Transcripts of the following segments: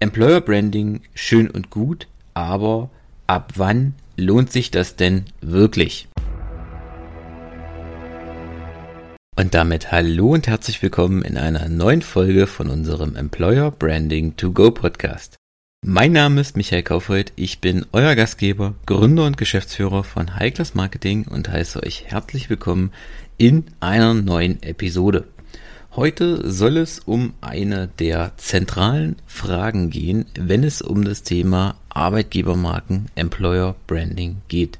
Employer Branding schön und gut, aber ab wann lohnt sich das denn wirklich? Und damit hallo und herzlich willkommen in einer neuen Folge von unserem Employer Branding to Go Podcast. Mein Name ist Michael Kaufhold, ich bin euer Gastgeber, Gründer und Geschäftsführer von High Class Marketing und heiße euch herzlich willkommen in einer neuen Episode. Heute soll es um eine der zentralen Fragen gehen, wenn es um das Thema Arbeitgebermarken, Employer Branding geht.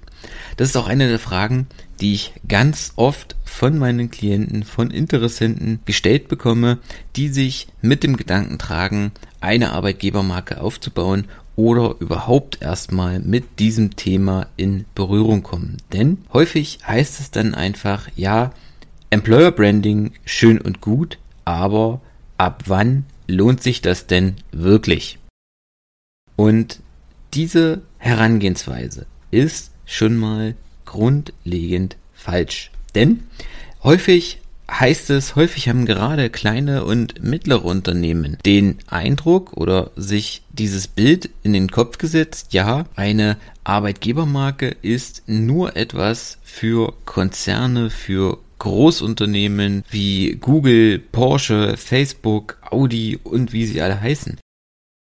Das ist auch eine der Fragen, die ich ganz oft von meinen Klienten, von Interessenten gestellt bekomme, die sich mit dem Gedanken tragen, eine Arbeitgebermarke aufzubauen oder überhaupt erstmal mit diesem Thema in Berührung kommen. Denn häufig heißt es dann einfach, ja, Employer Branding schön und gut, aber ab wann lohnt sich das denn wirklich? Und diese Herangehensweise ist schon mal grundlegend falsch. Denn häufig heißt es, häufig haben gerade kleine und mittlere Unternehmen den Eindruck oder sich dieses Bild in den Kopf gesetzt, ja, eine Arbeitgebermarke ist nur etwas für Konzerne, für Großunternehmen wie Google, Porsche, Facebook, Audi und wie sie alle heißen.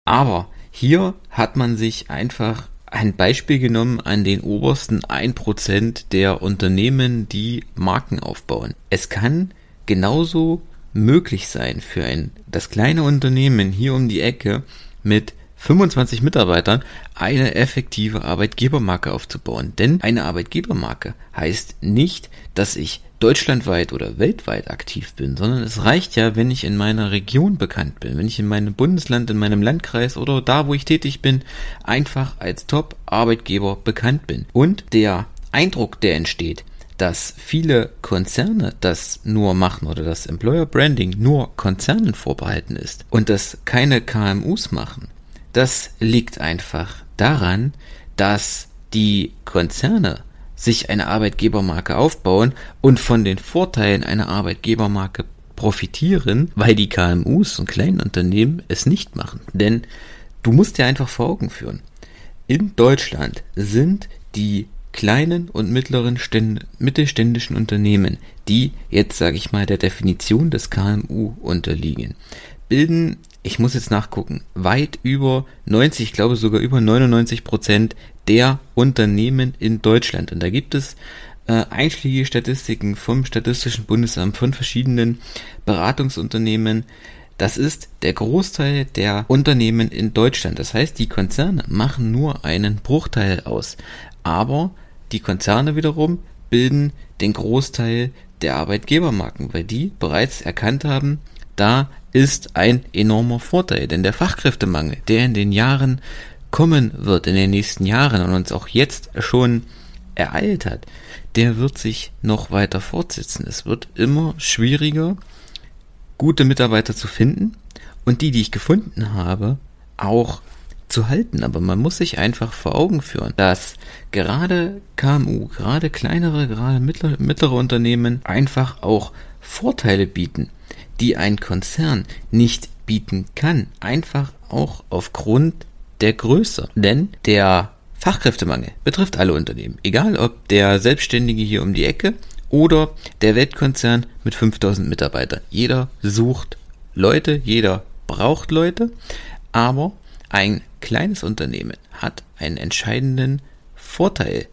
Aber hier hat man sich einfach ein Beispiel genommen an den obersten 1% der Unternehmen, die Marken aufbauen. Es kann genauso möglich sein für ein, das kleine Unternehmen hier um die Ecke mit 25 Mitarbeitern eine effektive Arbeitgebermarke aufzubauen. Denn eine Arbeitgebermarke heißt nicht, dass ich deutschlandweit oder weltweit aktiv bin, sondern es reicht ja, wenn ich in meiner Region bekannt bin, wenn ich in meinem Bundesland, in meinem Landkreis oder da, wo ich tätig bin, einfach als Top-Arbeitgeber bekannt bin. Und der Eindruck, der entsteht, dass viele Konzerne das nur machen oder das Employer Branding nur Konzernen vorbehalten ist und das keine KMUs machen, das liegt einfach daran, dass die Konzerne sich eine Arbeitgebermarke aufbauen und von den Vorteilen einer Arbeitgebermarke profitieren, weil die KMUs und kleinen Unternehmen es nicht machen. Denn du musst dir einfach vor Augen führen. In Deutschland sind die kleinen und mittleren Ständ mittelständischen Unternehmen, die jetzt sage ich mal der Definition des KMU unterliegen, bilden ich muss jetzt nachgucken, weit über 90, ich glaube sogar über 99 Prozent der Unternehmen in Deutschland. Und da gibt es äh, einschlägige Statistiken vom Statistischen Bundesamt von verschiedenen Beratungsunternehmen. Das ist der Großteil der Unternehmen in Deutschland. Das heißt, die Konzerne machen nur einen Bruchteil aus. Aber die Konzerne wiederum bilden den Großteil der Arbeitgebermarken, weil die bereits erkannt haben, da ist ein enormer Vorteil, denn der Fachkräftemangel, der in den Jahren kommen wird, in den nächsten Jahren und uns auch jetzt schon ereilt hat, der wird sich noch weiter fortsetzen. Es wird immer schwieriger, gute Mitarbeiter zu finden und die, die ich gefunden habe, auch zu halten. Aber man muss sich einfach vor Augen führen, dass gerade KMU, gerade kleinere, gerade mittlere, mittlere Unternehmen einfach auch Vorteile bieten die ein Konzern nicht bieten kann, einfach auch aufgrund der Größe. Denn der Fachkräftemangel betrifft alle Unternehmen, egal ob der Selbstständige hier um die Ecke oder der Weltkonzern mit 5000 Mitarbeitern. Jeder sucht Leute, jeder braucht Leute, aber ein kleines Unternehmen hat einen entscheidenden Vorteil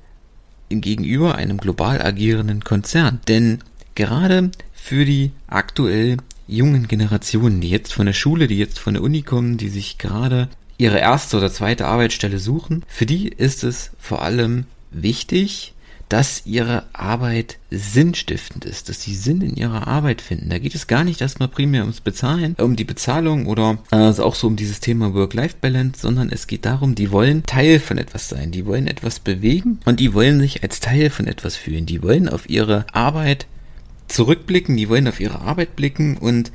gegenüber einem global agierenden Konzern. Denn gerade für die aktuell jungen Generationen, die jetzt von der Schule, die jetzt von der Uni kommen, die sich gerade ihre erste oder zweite Arbeitsstelle suchen, für die ist es vor allem wichtig, dass ihre Arbeit sinnstiftend ist, dass sie Sinn in ihrer Arbeit finden. Da geht es gar nicht erstmal primär ums Bezahlen, um die Bezahlung oder also auch so um dieses Thema Work-Life-Balance, sondern es geht darum, die wollen Teil von etwas sein, die wollen etwas bewegen und die wollen sich als Teil von etwas fühlen, die wollen auf ihre Arbeit zurückblicken, die wollen auf ihre Arbeit blicken und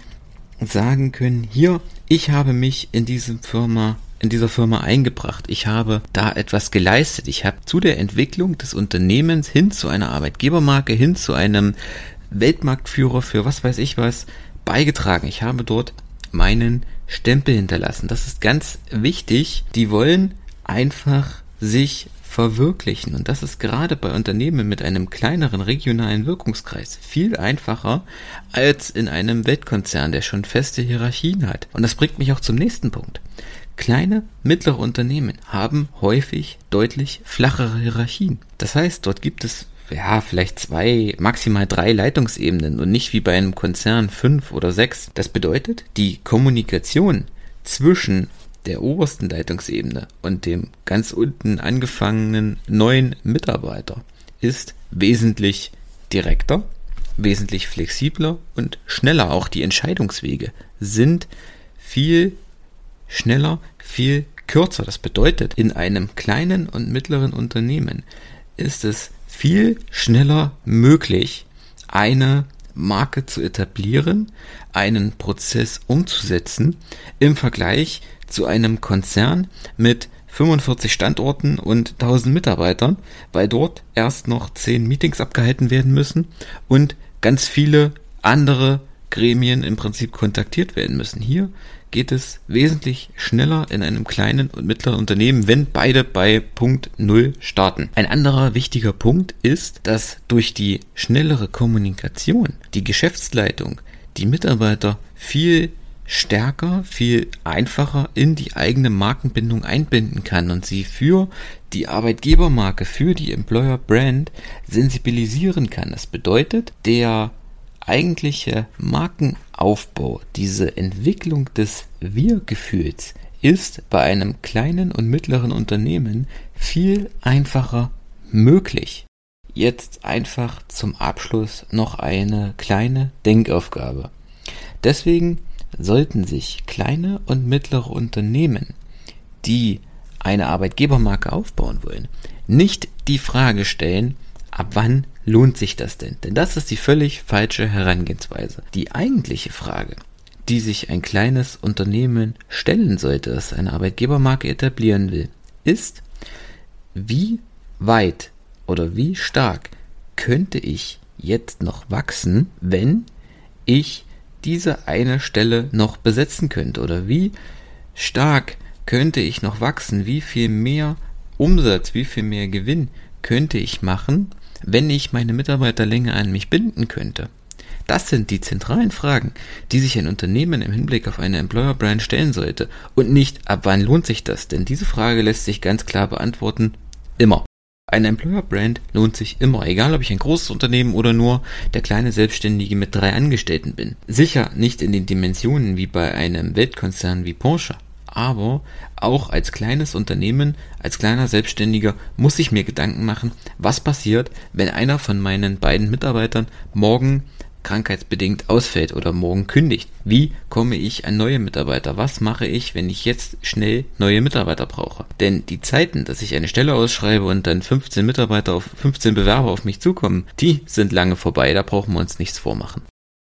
sagen können, hier, ich habe mich in diesem Firma in dieser Firma eingebracht. Ich habe da etwas geleistet. Ich habe zu der Entwicklung des Unternehmens hin zu einer Arbeitgebermarke, hin zu einem Weltmarktführer für was weiß ich was beigetragen. Ich habe dort meinen Stempel hinterlassen. Das ist ganz wichtig. Die wollen einfach sich verwirklichen. Und das ist gerade bei Unternehmen mit einem kleineren regionalen Wirkungskreis viel einfacher als in einem Weltkonzern, der schon feste Hierarchien hat. Und das bringt mich auch zum nächsten Punkt. Kleine, mittlere Unternehmen haben häufig deutlich flachere Hierarchien. Das heißt, dort gibt es ja, vielleicht zwei, maximal drei Leitungsebenen und nicht wie bei einem Konzern fünf oder sechs. Das bedeutet, die Kommunikation zwischen der obersten Leitungsebene und dem ganz unten angefangenen neuen Mitarbeiter ist wesentlich direkter, wesentlich flexibler und schneller. Auch die Entscheidungswege sind viel schneller, viel kürzer. Das bedeutet, in einem kleinen und mittleren Unternehmen ist es viel schneller möglich, eine Marke zu etablieren, einen Prozess umzusetzen im Vergleich zu einem Konzern mit 45 Standorten und 1000 Mitarbeitern, weil dort erst noch 10 Meetings abgehalten werden müssen und ganz viele andere Gremien im Prinzip kontaktiert werden müssen. Hier geht es wesentlich schneller in einem kleinen und mittleren Unternehmen, wenn beide bei Punkt Null starten. Ein anderer wichtiger Punkt ist, dass durch die schnellere Kommunikation die Geschäftsleitung die Mitarbeiter viel stärker, viel einfacher in die eigene Markenbindung einbinden kann und sie für die Arbeitgebermarke, für die Employer Brand sensibilisieren kann. Das bedeutet, der eigentliche Markenaufbau, diese Entwicklung des Wir-Gefühls ist bei einem kleinen und mittleren Unternehmen viel einfacher möglich. Jetzt einfach zum Abschluss noch eine kleine Denkaufgabe. Deswegen sollten sich kleine und mittlere Unternehmen, die eine Arbeitgebermarke aufbauen wollen, nicht die Frage stellen, ab wann lohnt sich das denn? Denn das ist die völlig falsche Herangehensweise. Die eigentliche Frage, die sich ein kleines Unternehmen stellen sollte, das eine Arbeitgebermarke etablieren will, ist, wie weit oder wie stark könnte ich jetzt noch wachsen, wenn ich diese eine Stelle noch besetzen könnte? Oder wie stark könnte ich noch wachsen? Wie viel mehr Umsatz, wie viel mehr Gewinn könnte ich machen, wenn ich meine Mitarbeiter länger an mich binden könnte? Das sind die zentralen Fragen, die sich ein Unternehmen im Hinblick auf eine Employer Brand stellen sollte und nicht ab wann lohnt sich das, denn diese Frage lässt sich ganz klar beantworten, immer. Eine Employer Brand lohnt sich immer, egal ob ich ein großes Unternehmen oder nur der kleine Selbstständige mit drei Angestellten bin. Sicher nicht in den Dimensionen wie bei einem Weltkonzern wie Porsche, aber auch als kleines Unternehmen, als kleiner Selbstständiger muss ich mir Gedanken machen, was passiert, wenn einer von meinen beiden Mitarbeitern morgen krankheitsbedingt ausfällt oder morgen kündigt. Wie komme ich an neue Mitarbeiter? Was mache ich, wenn ich jetzt schnell neue Mitarbeiter brauche? Denn die Zeiten, dass ich eine Stelle ausschreibe und dann 15 Mitarbeiter auf 15 Bewerber auf mich zukommen, die sind lange vorbei. Da brauchen wir uns nichts vormachen.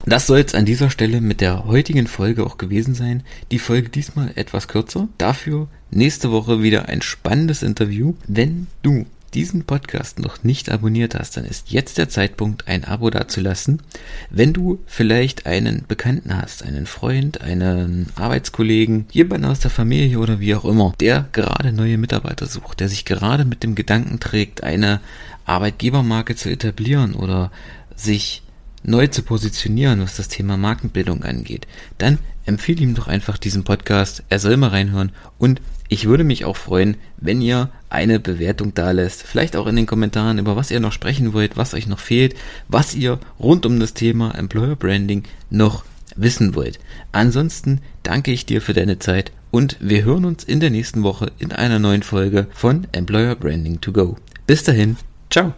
Das soll es an dieser Stelle mit der heutigen Folge auch gewesen sein. Die Folge diesmal etwas kürzer. Dafür nächste Woche wieder ein spannendes Interview. Wenn du diesen Podcast noch nicht abonniert hast, dann ist jetzt der Zeitpunkt, ein Abo dazulassen. Wenn du vielleicht einen Bekannten hast, einen Freund, einen Arbeitskollegen, jemanden aus der Familie oder wie auch immer, der gerade neue Mitarbeiter sucht, der sich gerade mit dem Gedanken trägt, eine Arbeitgebermarke zu etablieren oder sich neu zu positionieren, was das Thema Markenbildung angeht, dann empfehle ihm doch einfach diesen Podcast. Er soll mal reinhören und ich würde mich auch freuen, wenn ihr eine Bewertung da lässt. Vielleicht auch in den Kommentaren, über was ihr noch sprechen wollt, was euch noch fehlt, was ihr rund um das Thema Employer Branding noch wissen wollt. Ansonsten danke ich dir für deine Zeit und wir hören uns in der nächsten Woche in einer neuen Folge von Employer Branding to Go. Bis dahin, ciao.